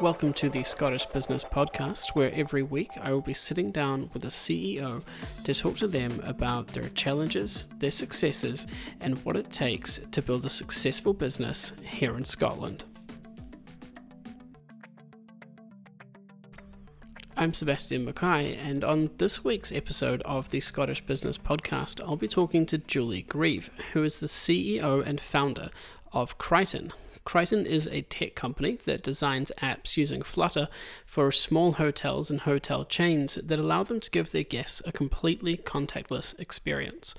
Welcome to the Scottish Business Podcast, where every week I will be sitting down with a CEO to talk to them about their challenges, their successes, and what it takes to build a successful business here in Scotland. I'm Sebastian Mackay, and on this week's episode of the Scottish Business Podcast, I'll be talking to Julie Grieve, who is the CEO and founder of Criton, Criton is a tech company that designs apps using Flutter for small hotels and hotel chains that allow them to give their guests a completely contactless experience.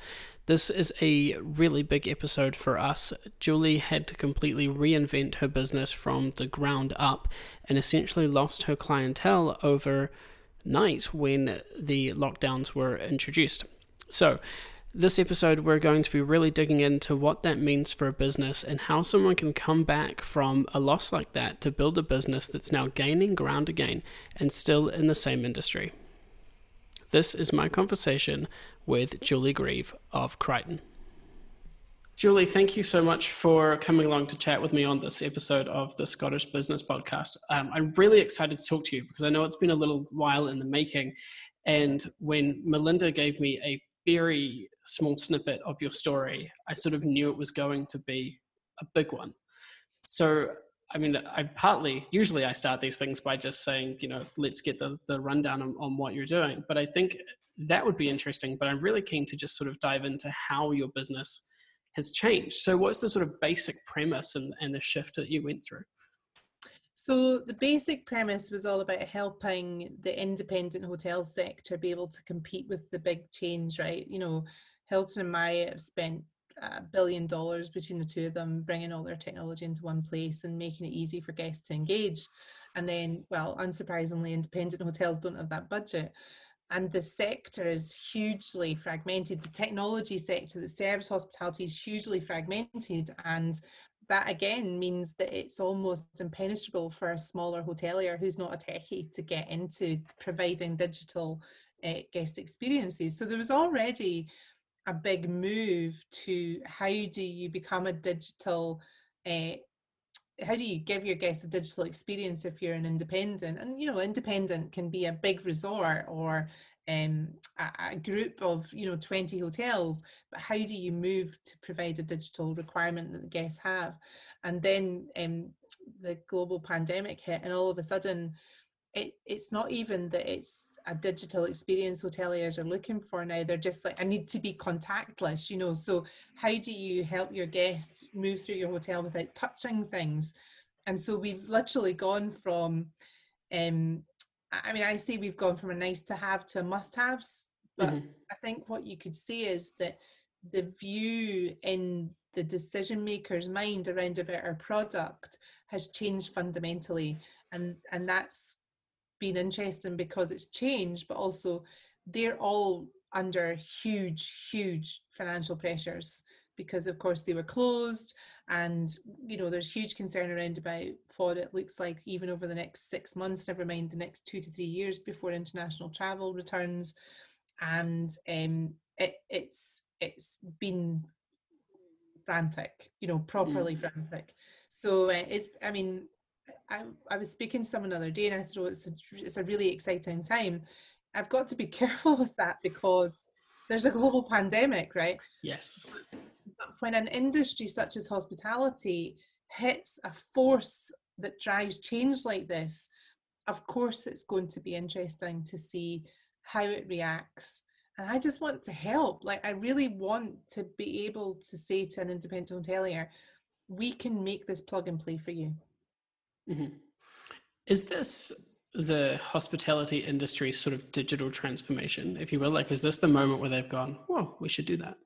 This is a really big episode for us. Julie had to completely reinvent her business from the ground up and essentially lost her clientele overnight when the lockdowns were introduced. So, this episode, we're going to be really digging into what that means for a business and how someone can come back from a loss like that to build a business that's now gaining ground again and still in the same industry. This is my conversation with Julie Grieve of Criton. Julie, thank you so much for coming along to chat with me on this episode of the Scottish Business Podcast. Um, I'm really excited to talk to you because I know it's been a little while in the making. And when Melinda gave me a very small snippet of your story, I sort of knew it was going to be a big one. So, I mean, I partly, usually I start these things by just saying, you know, let's get the, the rundown on, on what you're doing. But I think that would be interesting. But I'm really keen to just sort of dive into how your business has changed. So, what's the sort of basic premise and, and the shift that you went through? So the basic premise was all about helping the independent hotel sector be able to compete with the big chains, right? You know, Hilton and Marriott have spent a billion dollars between the two of them, bringing all their technology into one place and making it easy for guests to engage. And then, well, unsurprisingly, independent hotels don't have that budget. And the sector is hugely fragmented. The technology sector that serves hospitality is hugely fragmented. And that again means that it's almost impenetrable for a smaller hotelier who's not a techie to get into providing digital uh, guest experiences. So there was already a big move to how do you become a digital uh, how do you give your guests a digital experience if you're an independent? And you know independent can be a big resort or um, a, a, group of you know 20 hotels but how do you move to provide a digital requirement that the guests have? And then um, the global pandemic hit and all of a sudden it, it's not even that it's a digital experience hoteliers are looking for now they're just like i need to be contactless you know so how do you help your guests move through your hotel without touching things and so we've literally gone from um, I mean, I say we've gone from a nice to have to a must haves, but mm-hmm. I think what you could say is that the view in the decision maker's mind around about our product has changed fundamentally. And, and that's been interesting because it's changed, but also they're all under huge, huge financial pressures because of course they were closed and you know there's huge concern around about what it looks like even over the next six months never mind the next two to three years before international travel returns and um, it, it's it's been frantic you know properly mm. frantic so uh, it's i mean I, I was speaking to someone the other day and i said oh it's a, it's a really exciting time i've got to be careful with that because there's a global pandemic right yes But when an industry such as hospitality hits a force that drives change like this, of course it's going to be interesting to see how it reacts. And I just want to help. Like, I really want to be able to say to an independent hotelier, we can make this plug and play for you. Mm-hmm. Is this the hospitality industry sort of digital transformation, if you will? Like, is this the moment where they've gone, oh, we should do that?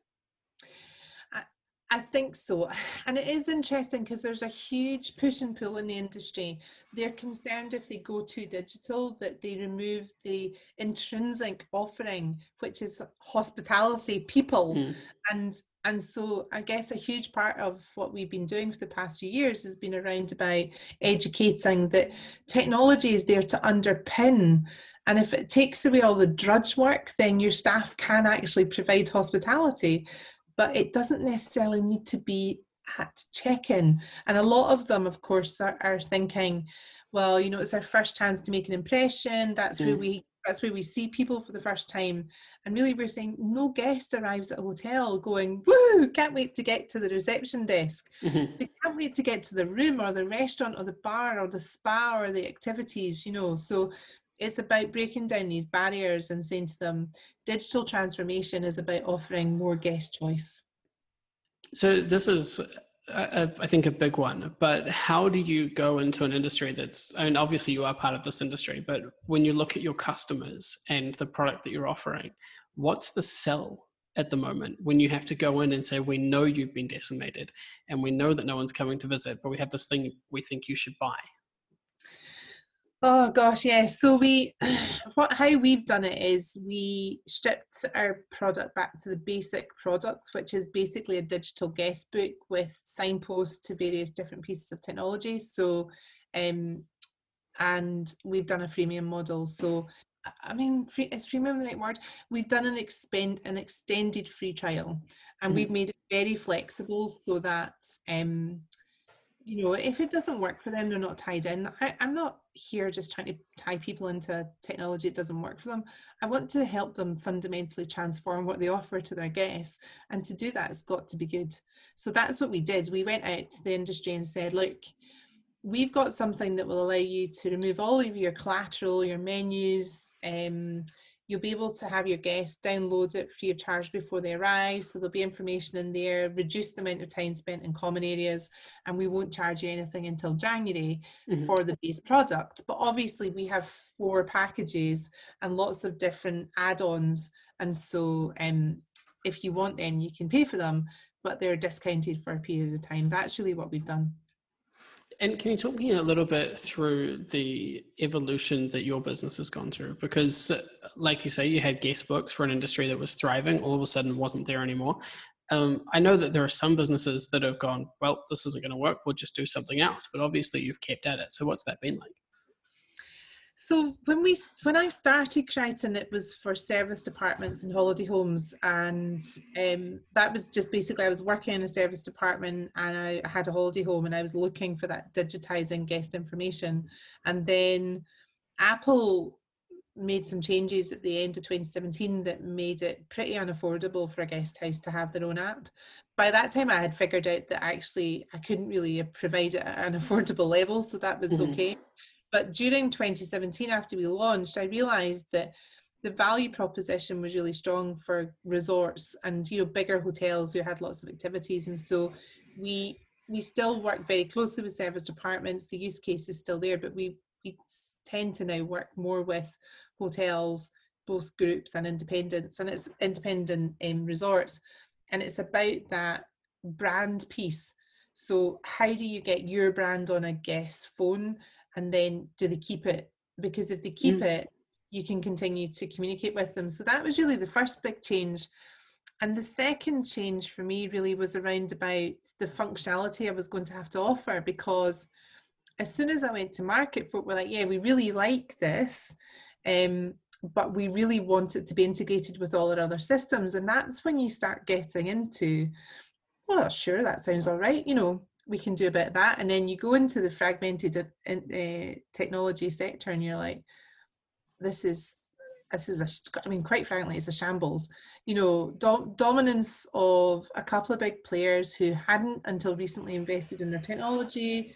I think so. And it is interesting because there's a huge push and pull in the industry. They're concerned if they go too digital that they remove the intrinsic offering, which is hospitality, people. Mm. And and so I guess a huge part of what we've been doing for the past few years has been around about educating that technology is there to underpin and if it takes away all the drudge work, then your staff can actually provide hospitality but it doesn't necessarily need to be at check-in. And a lot of them of course are, are thinking well you know it's our first chance to make an impression. That's mm. where we that's where we see people for the first time. And really we're saying no guest arrives at a hotel going woo can't wait to get to the reception desk mm-hmm. they can't wait to get to the room or the restaurant or the bar or the spa or the activities you know? So it's about breaking down these barriers and saying to them digital transformation is about offering more guest choice so this is I think a big one, but how do you go into an industry that's, I mean, obviously you are part of this industry, but when you look at your customers and the product that you're offering, what's the sell at the moment when you have to go in and say, we know you've been decimated and we know that no one's coming to visit, but we have this thing we think you should buy? Oh gosh, yes. So we, what how we've done it is we stripped our product back to the basic product, which is basically a digital guest book with signposts to various different pieces of technology. So, um, and we've done a freemium model. So, I mean, free, is freemium the right word? We've done an expend an extended free trial, and mm-hmm. we've made it very flexible so that um you know, if it doesn't work for them, they're not tied in. I, am not here just trying to tie people into technology it doesn't work for them. I want to help them fundamentally transform what they offer to their guests. And to do that, it's got to be good. So that's what we did. We went out to the industry and said, look, we've got something that will allow you to remove all of your collateral, your menus, um, You'll be able to have your guests download it free of charge before they arrive. So there'll be information in there, reduce the amount of time spent in common areas, and we won't charge you anything until January mm-hmm. for the base product. But obviously, we have four packages and lots of different add ons. And so um, if you want them, you can pay for them, but they're discounted for a period of time. That's really what we've done. And can you talk me a little bit through the evolution that your business has gone through? Because, like you say, you had guest books for an industry that was thriving, all of a sudden wasn't there anymore. Um, I know that there are some businesses that have gone, well, this isn't going to work, we'll just do something else. But obviously, you've kept at it. So, what's that been like? So when we when I started Criton, it was for serviced apartments and holiday homes, and um, that was just basically I was working in a service department and I had a holiday home, and I was looking for that digitizing guest information, and then Apple made some changes at the end of 2017 that made it pretty unaffordable for a guest house to have their own app. By that time, I had figured out that actually I couldn't really provide it at an affordable level, so that was mm-hmm. okay. But during 2017, after we launched, I realized that the value proposition was really strong for resorts and you know bigger hotels who had lots of activities. And so we we still work very closely with serviced apartments. The use case is still there but we we tend to now work more with hotels both groups and independents. And it's independent um, resorts. And it's about that brand piece. So how do you get your brand on a guest phone and then do they keep it? Because if they keep mm. it you can continue to communicate with them. So that was really the first big change. And the second change for me really was around about the functionality i was going to have to offer because as soon as i went to market folk were like yeah we really like this um, but we really want it to be integrated with all our other systems. And that's when you start getting into well sure that sounds all right you know we can do a bit of that and then you go into the fragmented uh, technology sector and you're like this is this is a i mean quite frankly it's a shambles. You know dom- dominance of a couple of big players who hadn't until recently invested in their technology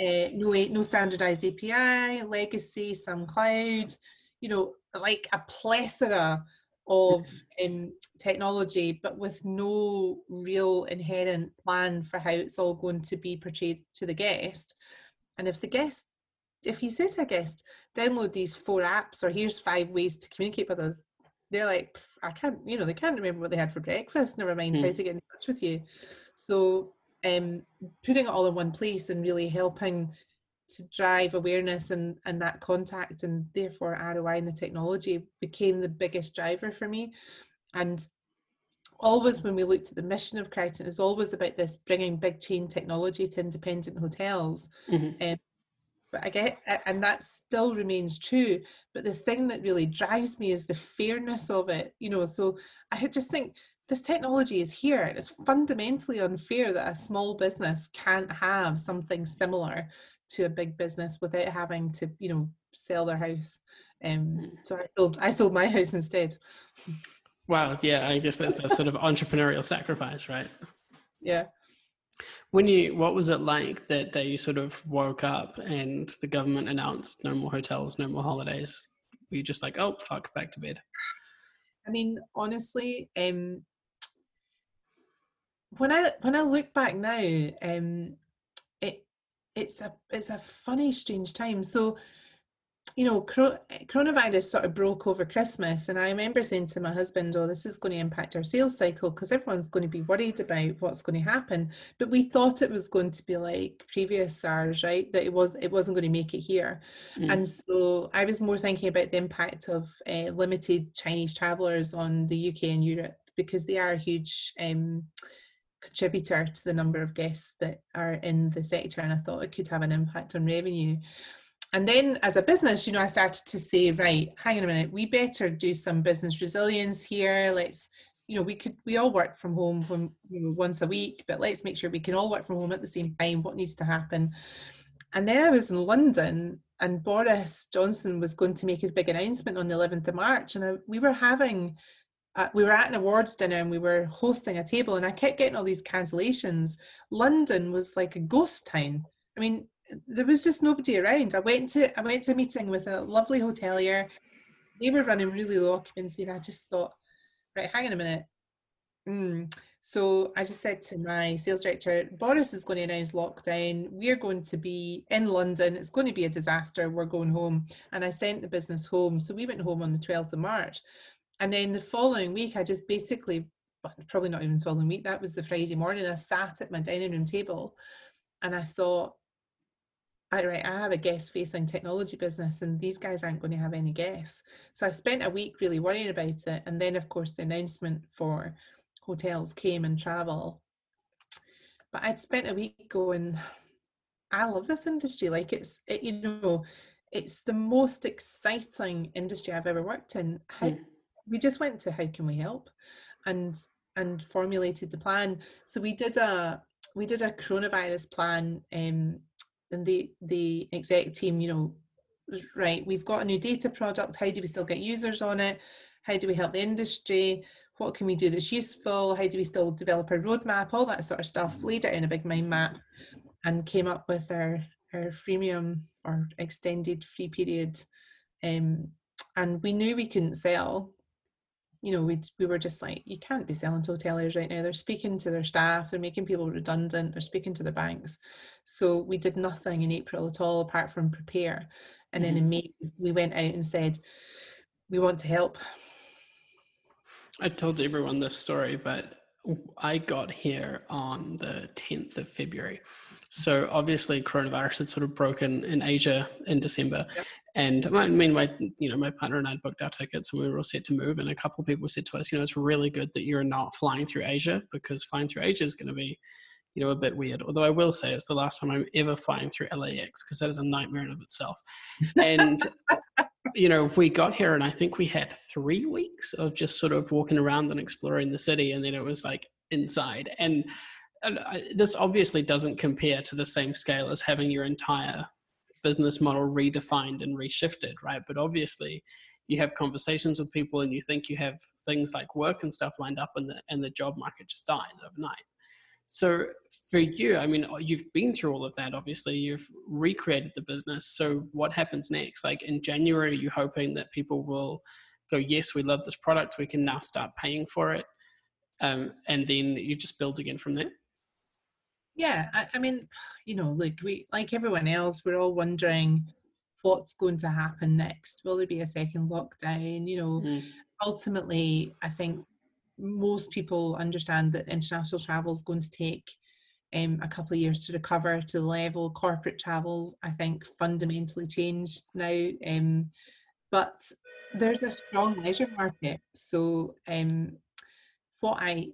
uh, no no standardized api legacy some cloud you know like a plethora of um, technology, but with no real inherent plan for how it's all going to be portrayed to the guest. And if the guest, if you say to a guest, download these four apps, or here's five ways to communicate with us, they're like, I can't, you know, they can't remember what they had for breakfast, never mind mm. how to get in touch with you. So, um, putting it all in one place and really helping to drive awareness and and that contact and therefore ROI in the technology became the biggest driver for me and always when we looked at the mission of Criton is always about this bringing big chain technology to independent hotels mm-hmm. um, but I get and that still remains true but the thing that really drives me is the fairness of it you know so I just think this technology is here. And it's fundamentally unfair that a small business can't have something similar to a big business without having to, you know, sell their house. Um, hmm. so I sold I sold my house instead. Wow, yeah, I guess that's the sort of entrepreneurial sacrifice, right? Yeah. When you, what was it like that day you sort of woke up and the government announced no more hotels, no more holidays? Were you just like, oh, fuck, back to bed? I mean, honestly, um, when I when I look back now, um, it it's a it's a funny, strange time. So you know, coronavirus sort of broke over Christmas, and I remember saying to my husband, "Oh, this is going to impact our sales cycle because everyone's going to be worried about what's going to happen." But we thought it was going to be like previous SARS, right? That it was it wasn't going to make it here, mm. and so I was more thinking about the impact of uh, limited Chinese travellers on the UK and Europe because they are a huge. Um, contributor to the number of guests that are in the sector and I thought it could have an impact on revenue. And then as a business you know i started to say right hang on a minute we better do some business resilience here. Let's you know we could we all work from home when, you know, once a week but let's make sure we can all work from home at the same time what needs to happen? And then i was in london and boris johnson was going to make his big announcement on the 11th of march and I, we were having uh, we were at an awards dinner and we were hosting a table and i kept getting all these cancellations london was like a ghost town i mean there was just nobody around. I went to I went to a meeting with a lovely hotelier. They were running really low occupancy, and I just thought, right, hang on a minute. Mm. So I just said to my sales director, Boris is going to announce lockdown. We're going to be in London. It's going to be a disaster. We're going home. And I sent the business home. So we went home on the 12th of March. And then the following week, I just basically, probably not even following week, that was the Friday morning, I sat at my dining room table and I thought, I, right, I have a guest facing technology business and these guys aren't going to have any guests. So I spent a week really worrying about it. And then, of course, the announcement for hotels came and travel. But I'd spent a week going, I love this industry. Like it's, it, you know, it's the most exciting industry I've ever worked in. How, mm. We just went to how can we help, and and formulated the plan. So we did a we did a coronavirus plan um, and the the exec team, you know, right, we've got a new data product. How do we still get users on it? How do we help the industry? What can we do that's useful? How do we still develop a roadmap? All that sort of stuff. Laid it in a big mind map, and came up with our our freemium or extended free period. Um, and we knew we couldn't sell you know, we we were just like, you can't be selling to hoteliers right now. They're speaking to their staff, they're making people redundant, they're speaking to the banks. So we did nothing in April at all apart from prepare. And mm-hmm. then in mm-hmm. May, we went out and said, we want to help. I told everyone this story, but I got here on the 10th of February. Mm-hmm. So obviously coronavirus had sort of broken in Asia in December. Yep. And I mean, my, you know, my partner and I booked our tickets and we were all set to move. And a couple of people said to us, you know, it's really good that you're not flying through Asia because flying through Asia is going to be, you know, a bit weird. Although I will say it's the last time I'm ever flying through LAX because that is a nightmare in of itself. And you know, we got here and I think we had three weeks of just sort of walking around and exploring the city, and then it was like inside. And, and I, this obviously doesn't compare to the same scale as having your entire business model redefined and reshifted, right? But obviously, you have conversations with people and you think you have things like work and stuff lined up, and the and the job market just dies overnight. So for you, I mean, you've been through all of that. Obviously, you've recreated the business. So what happens next? Like in January, you're you hoping that people will go, "Yes, we love this product. We can now start paying for it," um, and then you just build again from there? Yeah, I, I mean, you know, like we like everyone else, we're all wondering what's going to happen next. Will there be a second lockdown? You know, mm. ultimately, I think most people understand that international travel is going to take um, a couple of years to recover to the level corporate travel i think fundamentally changed now um, but there's a strong leisure market. So um, what i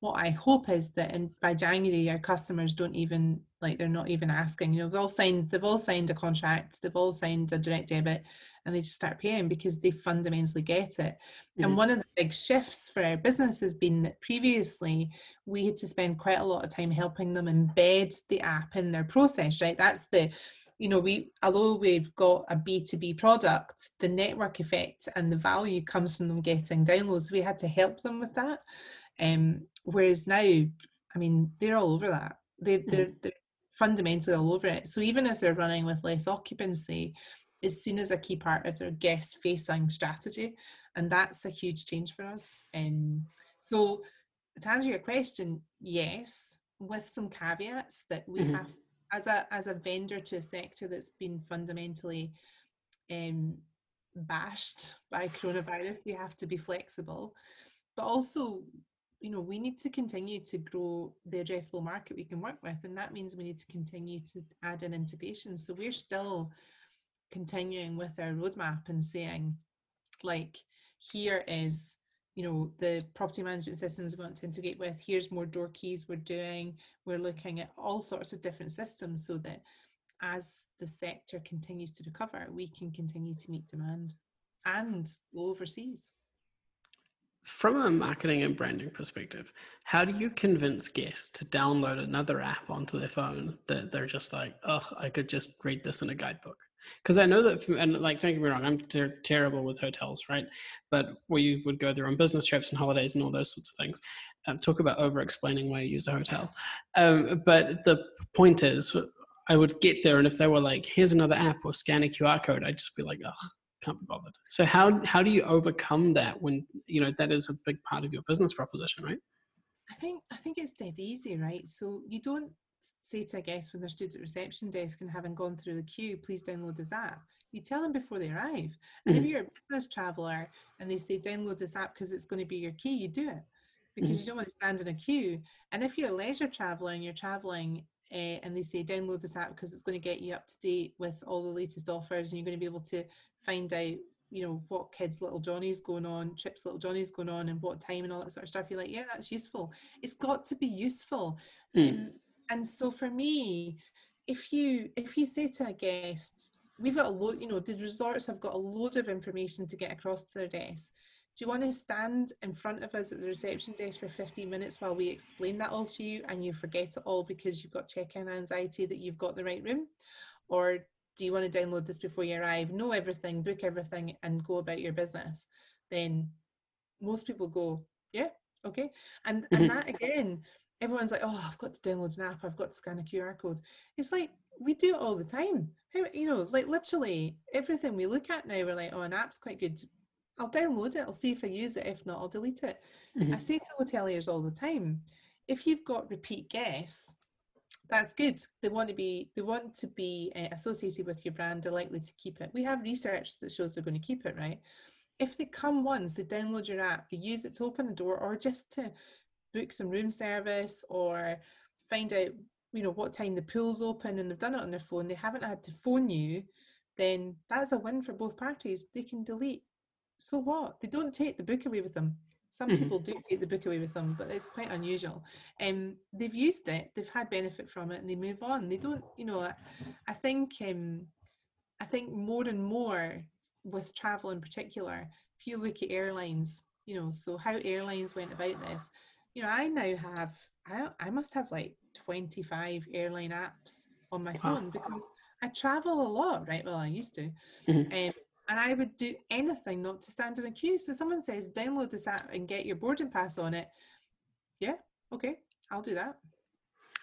what I hope is that in by January our customers don't even like they're not even asking. You know, they've all signed they've all signed a contract, they've all signed a direct debit, and they just start paying because they fundamentally get it. Mm-hmm. And one of the big shifts for our business has been that previously we had to spend quite a lot of time helping them embed the app in their process, right? That's the you know, we although we've got a B2B product, the network effect and the value comes from them getting downloads. We had to help them with that. Um, whereas now, I mean, they're all over that. They, mm-hmm. They're, they're fundamentally all over it. So even if they're running with less occupancy, is seen as a key part of their guest facing strategy. And that's a huge change for us. Um, so to answer your question, yes, with some caveats that we mm-hmm. have as a as a vendor to a sector that's been fundamentally um, bashed by coronavirus, we have to be flexible. But also you know we need to continue to grow the addressable market we can work with and that means we need to continue to add in integration. So we're still continuing with our roadmap and saying like here is you know the property management systems we want to integrate with here's more door keys we're doing we're looking at all sorts of different systems so that as the sector continues to recover we can continue to meet demand and go overseas from a marketing and branding perspective, how do you convince guests to download another app onto their phone that they're just like, oh, I could just read this in a guidebook? Because I know that, and like, don't get me wrong, I'm ter- terrible with hotels, right? But we would go there on business trips and holidays and all those sorts of things. Um, talk about over explaining why you use a hotel. Um, but the point is, I would get there, and if they were like, here's another app or scan a QR code, I'd just be like, oh, can't be bothered. So how how do you overcome that when you know that is a big part of your business proposition, right? I think I think it's dead easy, right? So you don't say to a guest when they're stood at reception desk and having gone through the queue, please download this app. You tell them before they arrive. And mm-hmm. if you're a business traveler and they say download this app because it's going to be your key, you do it because mm-hmm. you don't want to stand in a queue. And if you're a leisure traveler and you're traveling uh, and they say download this app because it's going to get you up to date with all the latest offers and you're going to be able to find out you know what kids little johnny's going on chips little johnny's going on and what time and all that sort of stuff. You're like yeah that's useful. It's got to be useful. Mm. um, and so for me if you if you say to a guest we've got a lot you know the resorts have got a load of information to get across to their desk do you want to stand in front of us at the reception desk for 15 minutes while we explain that all to you and you forget it all because you've got check-in anxiety that you've got the right room or do you want to download this before you arrive, know everything, book everything, and go about your business, then most people go, yeah, okay. And mm-hmm. and that again, everyone's like, oh, I've got to download an app, I've got to scan a QR code. It's like we do it all the time. How, you know, like literally everything we look at now, we're like, oh, an app's quite good. I'll download it. I'll see if I use it. If not, I'll delete it. Mm-hmm. I say to hoteliers all the time, if you've got repeat guests, that's good they want to be they want to be uh, associated with your brand they're likely to keep it we have research that shows they're going to keep it right if they come once they download your app they use it to open a door or just to book some room service or find out you know what time the pool's open and they've done it on their phone they haven't had to phone you then that's a win for both parties they can delete so what they don't take the book away with them some mm-hmm. people do take the book away with them, but it's quite unusual. Um, they've used it, they've had benefit from it, and they move on. They don't, you know. I, I think, um, I think more and more with travel in particular, if you look at airlines, you know, so how airlines went about this, you know, I now have, I, I must have like 25 airline apps on my wow. phone because I travel a lot, right? Well, I used to. Mm-hmm. Um, and I would do anything not to stand in a queue. So someone says, download this app and get your boarding pass on it. Yeah, okay, I'll do that.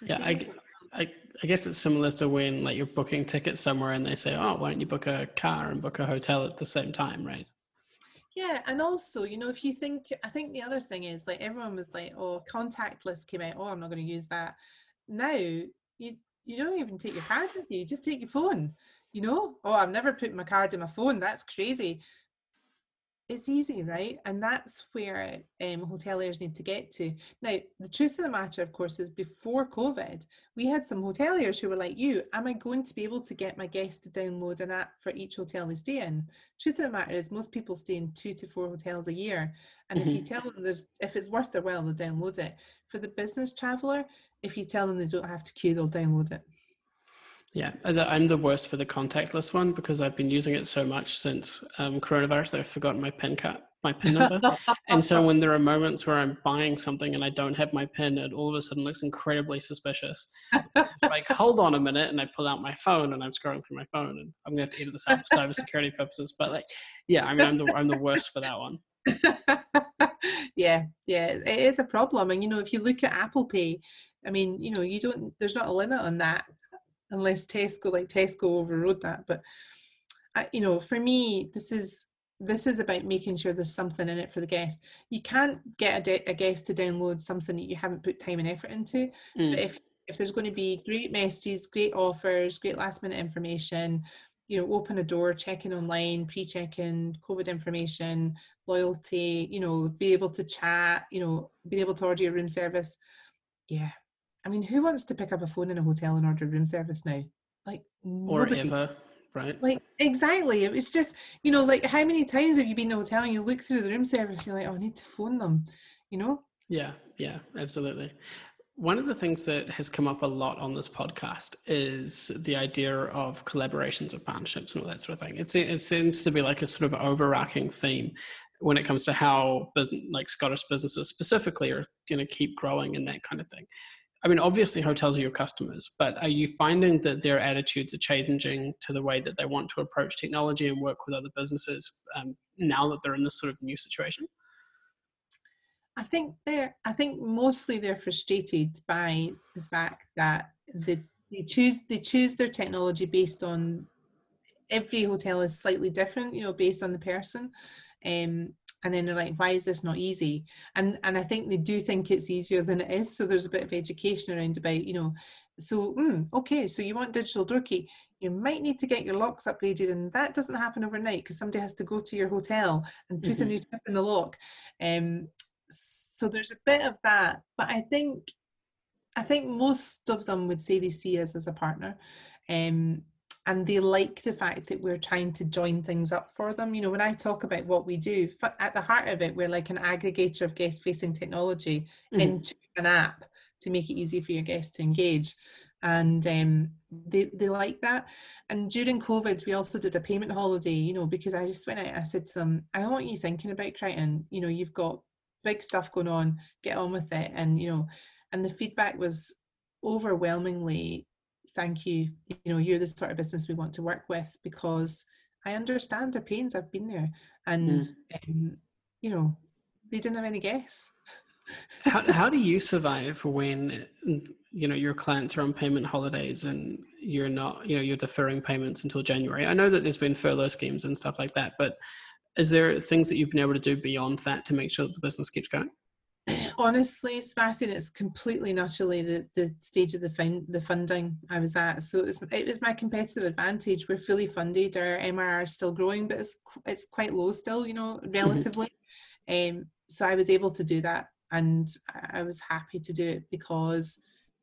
Yeah, I, I, I guess it's similar to when like you're booking tickets somewhere and they say, oh, why don't you book a car and book a hotel at the same time, right? Yeah, and also, you know, if you think, I think the other thing is like everyone was like, oh, contactless came out. Oh, I'm not going to use that. Now you you don't even take your card with you. You just take your phone you know, oh, I've never put my card in my phone. That's crazy. it's easy, right? And that's where um, hoteliers need to get to. Now, the truth of the matter, of course, is before COVID, we had some hoteliers who were like, "You, am I going to be able to get my guests to download an app for each hotel they stay in?" Truth of the matter is, most people stay in two to four hotels a year, and mm-hmm. if you mm-hmm. tell them there's, if it's worth their while, they'll download it. For the business traveler, if you tell them they don't have to queue, they'll download it. Yeah, I'm the worst for the contactless one because I've been using it so much since um, coronavirus that I've forgotten my PIN card, my PIN number. and so when there are moments where I'm buying something and I don't have my PIN, it all of a sudden looks incredibly suspicious. like, hold on a minute, and I pull out my phone and I'm scrolling through my phone, and I'm gonna have to edit this out for cybersecurity purposes. But like, yeah, I mean, I'm the I'm the worst for that one. yeah, yeah, it is a problem. And you know, if you look at Apple Pay, I mean, you know, you don't. There's not a limit on that unless Tesco, like Tesco, overrode that. But I, you know, for me, this is this is about making sure there's something in it for the guest. You can't get a, de- a guest to download something that you haven't put time and effort into. Mm. But if if there's going to be great messages, great offers, great last minute information, you know, open a door, check in online, pre-check-in, COVID information, loyalty, you know, be able to chat, you know, being able to order your room service. Yeah, I mean, who wants to pick up a phone in a hotel and order room service now? Like nobody. Or ever, right? Like exactly. It's just you know, like how many times have you been in a hotel and you look through the room service, you're like, oh, I need to phone them, you know? Yeah, yeah, absolutely. One of the things that has come up a lot on this podcast is the idea of collaborations of partnerships and all that sort of thing. It, it seems to be like a sort of overarching theme when it comes to how business, like Scottish businesses specifically are going to keep growing and that kind of thing. I mean, obviously, hotels are your customers, but are you finding that their attitudes are changing to the way that they want to approach technology and work with other businesses um, now that they're in this sort of new situation? I think they're. I think mostly they're frustrated by the fact that they, they choose they choose their technology based on every hotel is slightly different, you know, based on the person. Um, and then they're like why is this not easy? And and i think they do think it's easier than it is so there's a bit of education around about you know so mm, okay so you want digital door key you might need to get your locks upgraded and that doesn't happen overnight because somebody has to go to your hotel and put mm-hmm. a new chip in the lock. Um, so there's a bit of that but i think i think most of them would say they see us as a partner. Um, and they like the fact that we're trying to join things up for them. You know, when I talk about what we do, at the heart of it, we're like an aggregator of guest facing technology mm. into an app to make it easy for your guests to engage. And um, they, they like that. And during COVID, we also did a payment holiday, you know, because I just went out, I said to them, I want you thinking about Criton. You know, you've got big stuff going on, get on with it. And, you know, and the feedback was overwhelmingly thank you. You know you're the sort of business we want to work with because i understand their pains. I've been there. And mm. um, you know they didn't have any guess. How, how do you survive when you know your clients are on payment holidays and you're not you know you're deferring payments until january? I know that there's been furlough schemes and stuff like that but is there things that you've been able to do beyond that to make sure that the business keeps going honestly, Sebastian, it's completely naturally the, the stage of the fin- the funding I was at. So it was, it was my competitive advantage. We're fully funded. Our MRR is still growing, but it's it's quite low still, you know, mm-hmm. relatively. Mm-hmm. Um, so I was able to do that, and I was happy to do it because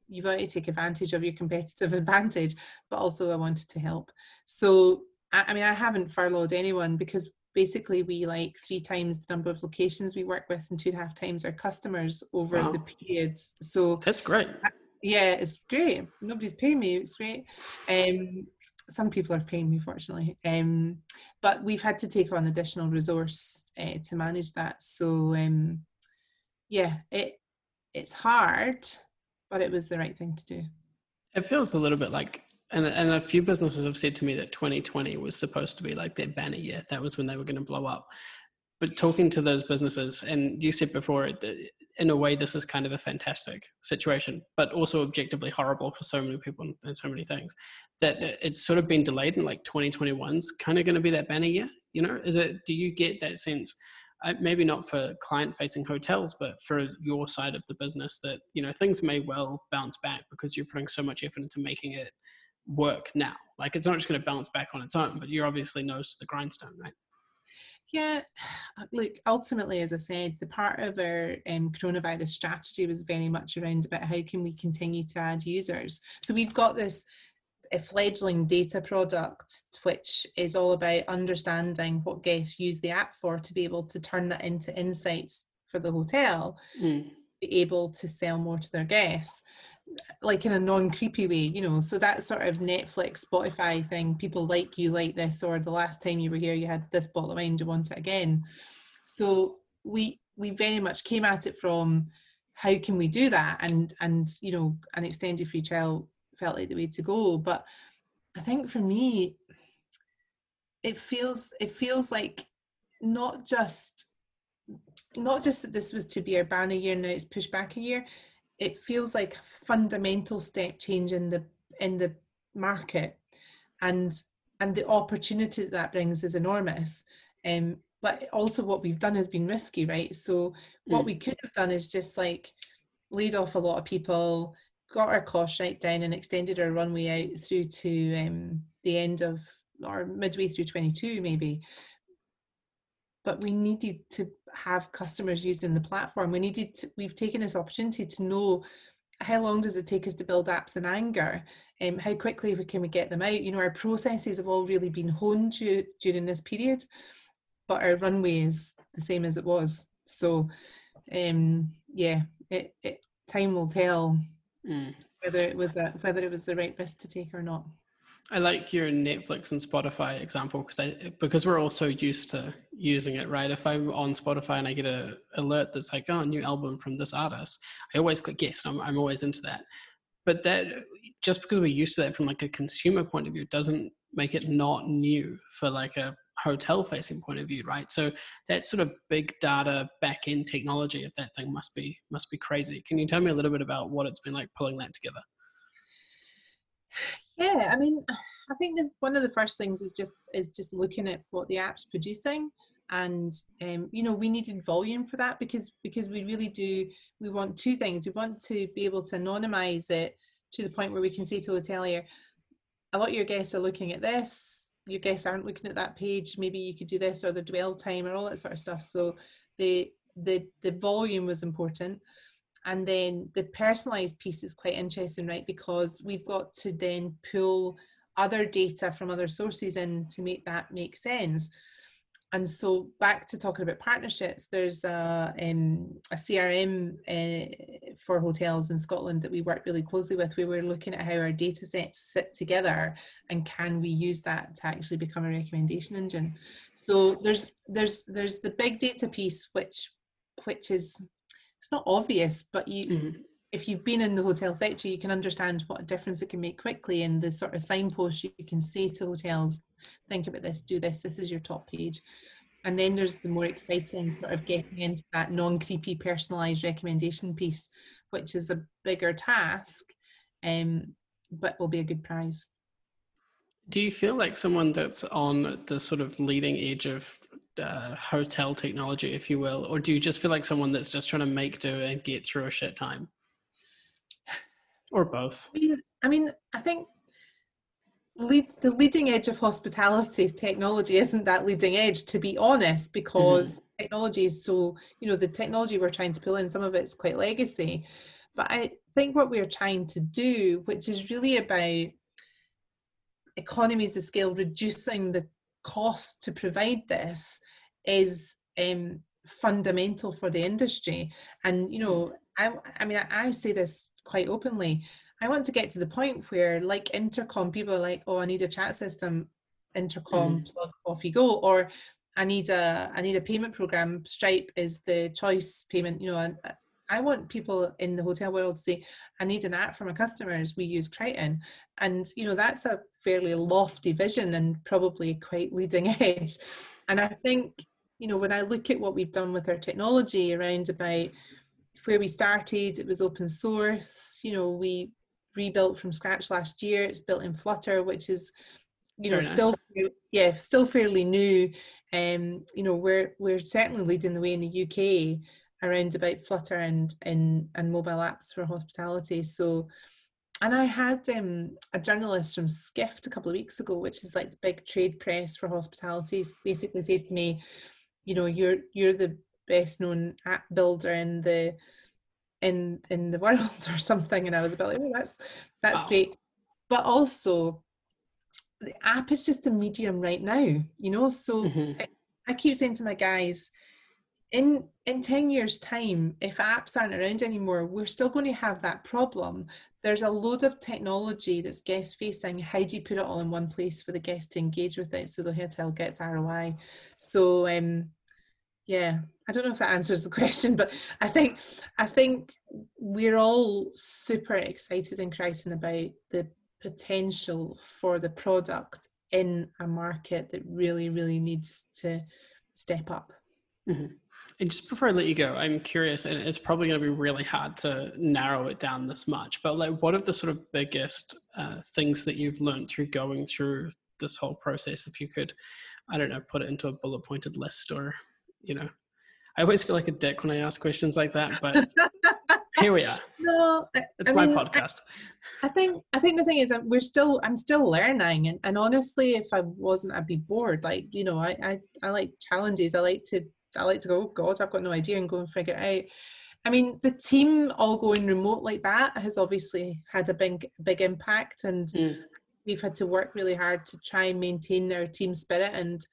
you've got to take advantage of your competitive advantage, but also I wanted to help. So I, I mean, I haven't furloughed anyone because basically we like three times the number of locations we work with and two and a half times our customers over wow. the period so that's great. yeah it's great. Nobody's paying me it's great. Um some people are paying me fortunately. Um but we've had to take on additional resource uh, to manage that. So um yeah it it's hard but it was the right thing to do. It feels a little bit like and, and a few businesses have said to me that 2020 was supposed to be like their banner year. That was when they were going to blow up. But talking to those businesses, and you said before, in a way, this is kind of a fantastic situation, but also objectively horrible for so many people and so many things. That it's sort of been delayed, and like 2021's kind of going to be that banner year. You know, is it? Do you get that sense? Uh, maybe not for client facing hotels but for your side of the business that you know things may well bounce back because you're putting so much effort into making it work now. Like it's not just going to bounce back on its own, but you're obviously nose to the grindstone, right? Yeah, look, ultimately, as I said, the part of our um, coronavirus strategy was very much around about how can we continue to add users. So we've got this a fledgling data product which is all about understanding what guests use the app for to be able to turn that into insights for the hotel mm. be able to sell more to their guests like in a non-creepy way you know so that sort of netflix spotify thing people like you like this or the last time you were here you had this bottle of wine do you want it again. So we we very much came at it from how can we do that? And and you know an extended free trial felt like the way to go. But i think for me it feels it feels like not just not just that this was to be our banner year now it's pushed back a year it feels like a fundamental step change in the in the market. And and the opportunity that, that brings is enormous. Um but also what we've done has been risky right? So what mm. we could have done is just like laid off a lot of people got our costs right down and extended our runway out through to um, the end of or midway through 22 maybe. But we needed to have customers using the platform we needed to, we've taken this opportunity to know how long does it take us to build apps in anger? Um, how quickly we can we get them out? You know our processes have all really been honed du- during this period but our runway is the same as it was. So um, yeah it, it time will tell mm. whether it was a, whether it was the right risk to take or not I like your Netflix and Spotify example because I because we're all so used to using it, right? If I'm on Spotify and I get a alert that's like, oh, new album from this artist, I always click yes. I'm I'm always into that. But that just because we're used to that from like a consumer point of view doesn't make it not new for like a hotel facing point of view, right? So that sort of big data back end technology of that thing must be must be crazy. Can you tell me a little bit about what it's been like pulling that together? Yeah, I mean, I think the, one of the first things is just is just looking at what the app's producing, and um, you know we needed volume for that because because we really do we want two things. We want to be able to anonymize it to the point where we can say to the hotelier, a lot of your guests are looking at this. Your guests aren't looking at that page. Maybe you could do this or the dwell time or all that sort of stuff. So the the the volume was important and then the personalized piece is quite interesting right? Because we've got to then pull other data from other sources in to make that make sense. And so back to talking about partnerships there's a, um, a crm uh, for hotels in scotland that we work really closely with. We were looking at how our data sets sit together and can we use that to actually become a recommendation engine. So there's there's there's the big data piece which which is it's not obvious, but you mm-hmm. if you've been in the hotel sector, you can understand what a difference it can make quickly and the sort of signposts you can say to hotels, think about this, do this, this is your top page. And then there's the more exciting sort of getting into that non-creepy personalized recommendation piece, which is a bigger task, um, but will be a good prize. Do you feel like someone that's on the sort of leading edge of uh, hotel technology, if you will, or do you just feel like someone that's just trying to make do and get through a shit time, or both? I mean, I think lead, the leading edge of hospitality technology isn't that leading edge, to be honest, because mm-hmm. technology is so you know the technology we're trying to pull in, some of it's quite legacy, but I think what we're trying to do, which is really about economies of scale, reducing the cost to provide this is um, fundamental for the industry. And you know, I, I mean, I, I say this quite openly. I want to get to the point where, like intercom, people are like, "Oh, I need a chat system." Intercom, mm. plug off you go. Or I need a I need a payment program. Stripe is the choice payment. You know, and I want people in the hotel world to say, I need an app for my customers. We use Criton. And, you know, that's a fairly lofty vision and probably quite leading edge. And I think, you know, when I look at what we've done with our technology around about where we started, it was open source. You know, we rebuilt from scratch last year. It's built in Flutter, which is, you know, Very still yeah, still fairly new. Um, you know, we're we're certainly leading the way in the UK around about Flutter and and, and mobile apps for hospitality. So, and I had um, a journalist from Skift a couple of weeks ago, which is like the big trade press for hospitality, basically said to me, you know you're you're the best known app builder in the in in the world or something and i was about like oh that's that's wow. great but also the app is just a medium right now you know so mm-hmm. I, I keep saying to my guys in in 10 years time if apps aren't around anymore we're still going to have that problem. There's a load of technology that's guest facing. How do you put it all in one place for the guest to engage with it so the hotel gets roi so um yeah i don't know if that answers the question but i think i think we're all super excited and Criton about the potential for the product in a market that really really needs to step up Mm-hmm. And just before I let you go, I'm curious, and it's probably going to be really hard to narrow it down this much, but like, what are the sort of biggest uh, things that you've learned through going through this whole process? If you could, I don't know, put it into a bullet pointed list or, you know, I always feel like a dick when I ask questions like that, but here we are. No, it's I my mean, podcast. I, I, think I think the thing is we're still I'm still learning, and, and honestly, if I wasn't, I'd be bored. Like you know, I, I I like challenges. I like to I like to go, oh God, I've got no idea and go and figure it out. I mean, the team all going remote like that has obviously had a big, big impact, and mm. we've had to work really hard to try and maintain our team spirit. And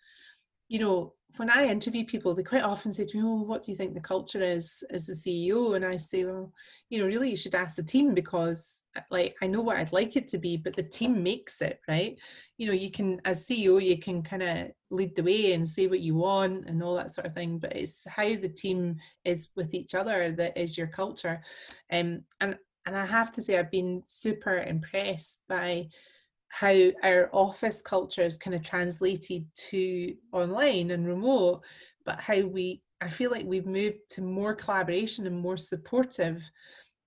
you know, when I interview people, they quite often say to me, "Oh, what do you think the culture is as the CEO?" And I say, "Well, you know, really, you should ask the team because, uh, like, I know what I'd like it to be, but the team makes it, right? You know, you can, as CEO, you can kind of lead the way and say what you want and all that sort of thing, but it's how the team is with each other that is your culture. Um, and and I have to say, I've been super impressed by." How our office culture is kind of translated to online and remote, but how we, I feel like we've moved to more collaboration and more supportive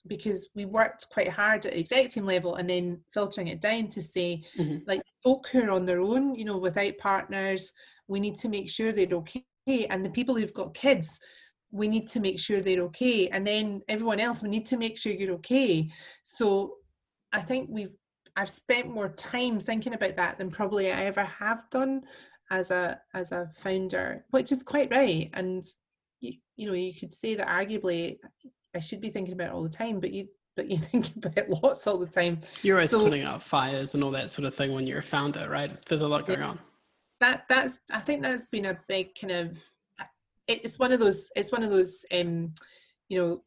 because we worked quite hard at executive level and then filtering it down to say, mm-hmm. like, folk who are on their own, you know, without partners, we need to make sure they're okay. And the people who've got kids, we need to make sure they're okay. And then everyone else, we need to make sure you're okay. So I think we've I've spent more time thinking about that than probably I ever have done as a as a founder, which is quite right. And you, you know, you could say that arguably I should be thinking about it all the time, but you but you think about it lots all the time. You're always so, putting out fires and all that sort of thing when you're a founder, right? There's a lot going yeah, on. That that's I think that's been a big kind of it's one of those it's one of those um you know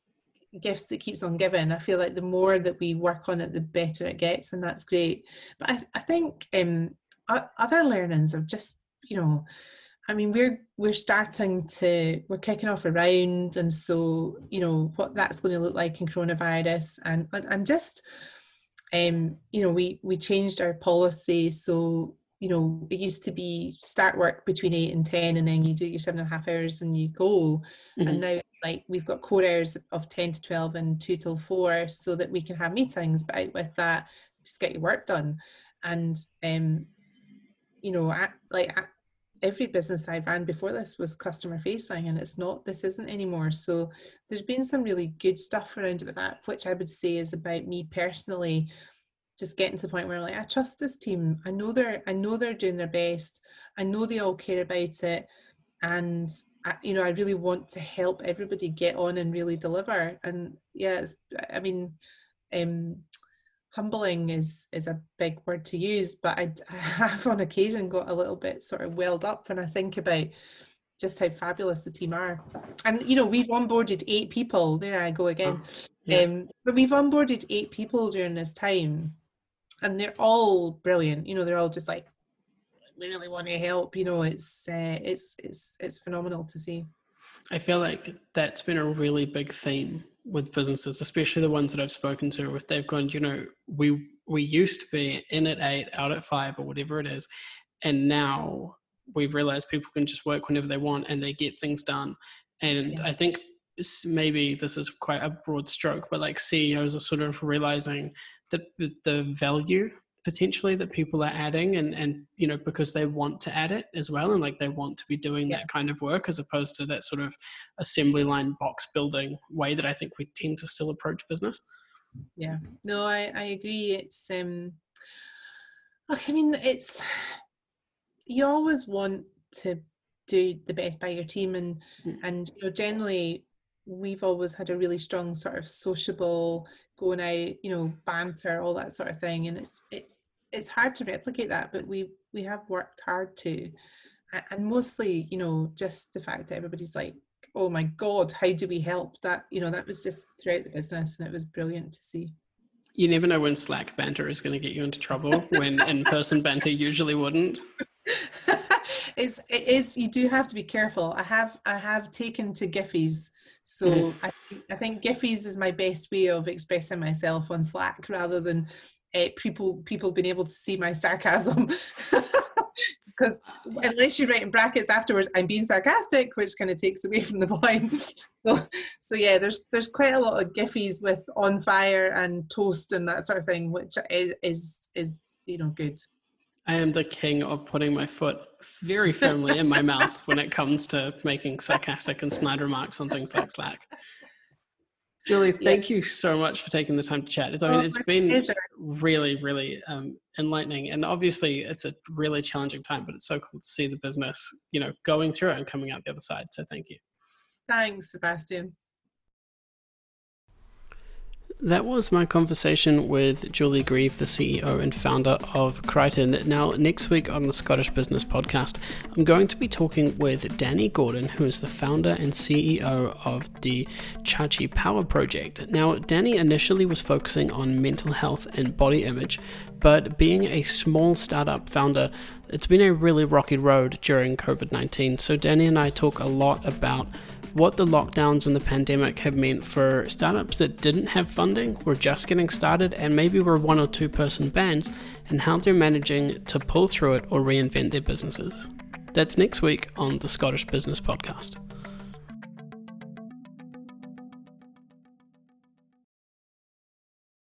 gifts that keeps on giving. I feel like the more that we work on it, the better it gets, and that's great. But I, I think um, other learnings of just you know, I mean, we're we're starting to we're kicking off around, and so you know what that's going to look like in coronavirus, and and just um, you know, we we changed our policy so you know, it used to be start work between eight and ten, and then you do your seven and a half hours and you go. Mm-hmm. And now like we've got core hours of 10 to 12 and 2 till 4 so that we can have meetings but out with that just get your work done. And um you know like every business I ran before this was customer facing and it's not this isn't anymore. So there's been some really good stuff around that which I would say is about me personally just getting to the point where I'm like I trust this team. I know they're I know they're doing their best. I know they all care about it. And I, you know, I really want to help everybody get on and really deliver. And yeah, it's, I mean, um, humbling is is a big word to use, but I, I have on occasion got a little bit sort of welled up when I think about just how fabulous the team are. And you know, we've onboarded eight people. There I go again. Oh, yeah. um, but we've onboarded eight people during this time, and they're all brilliant. You know, they're all just like really want to help. You know, it's uh, it's it's it's phenomenal to see. I feel like that's been a really big theme with businesses, especially the ones that I've spoken to. With they've gone, you know, we we used to be in at eight, out at five, or whatever it is, and now we've realized people can just work whenever they want and they get things done. And yeah. I think maybe this is quite a broad stroke, but like CEOs are sort of realizing that the value potentially that people are adding and and you know because they want to add it as well and like they want to be doing yeah. that kind of work as opposed to that sort of assembly line box building way that i think we tend to still approach business yeah no i i agree it's um i mean it's you always want to do the best by your team and Mm. and you know generally we've always had a really strong sort of sociable going out you know banter all that sort of thing. And it's it's it's hard to replicate that but we we have worked hard to. And mostly you know just the fact that everybody's like oh my god how do we help? That you know that was just throughout the business and it was brilliant to see. You never know when Slack banter is going to get you into trouble when in person banter usually wouldn't. it's it is you do have to be careful. I have i have taken to giphies so Mm. I, think- I think giphies is my best way of expressing myself on slack rather than uh, people people being able to see my sarcasm. Because unless you write in brackets afterwards i'm being sarcastic which kind of takes away from the point. So, so yeah there's there's quite a lot of giphies with on fire and toast and that sort of thing which is is is you know good I am the king of putting my foot very firmly in my mouth when it comes to making sarcastic and snide remarks on things like Slack. Julie, Yeah. thank you so much for taking the time to chat. It's, I mean, Oh, it's been pleasure. really, really um, enlightening, and obviously, it's a really challenging time. But it's so cool to see the business, you know, going through it and coming out the other side. So, thank you. thanks sebastian That was my conversation with Julie Grieve, the CEO and founder of Criton. Now, next week on the Scottish Business Podcast, I'm going to be talking with Danny Gordon, who is the founder and CEO of the Chachi Power Project. Now, Danny initially was focusing on mental health and body image, but being a small startup founder, it's been a really rocky road during COVID 19. So, Danny and I talk a lot about what the lockdowns and the pandemic have meant for startups that didn't have funding, were just getting started, and maybe were one or two person bands, and how they're managing to pull through it or reinvent their businesses. That's next week on the Scottish Business Podcast.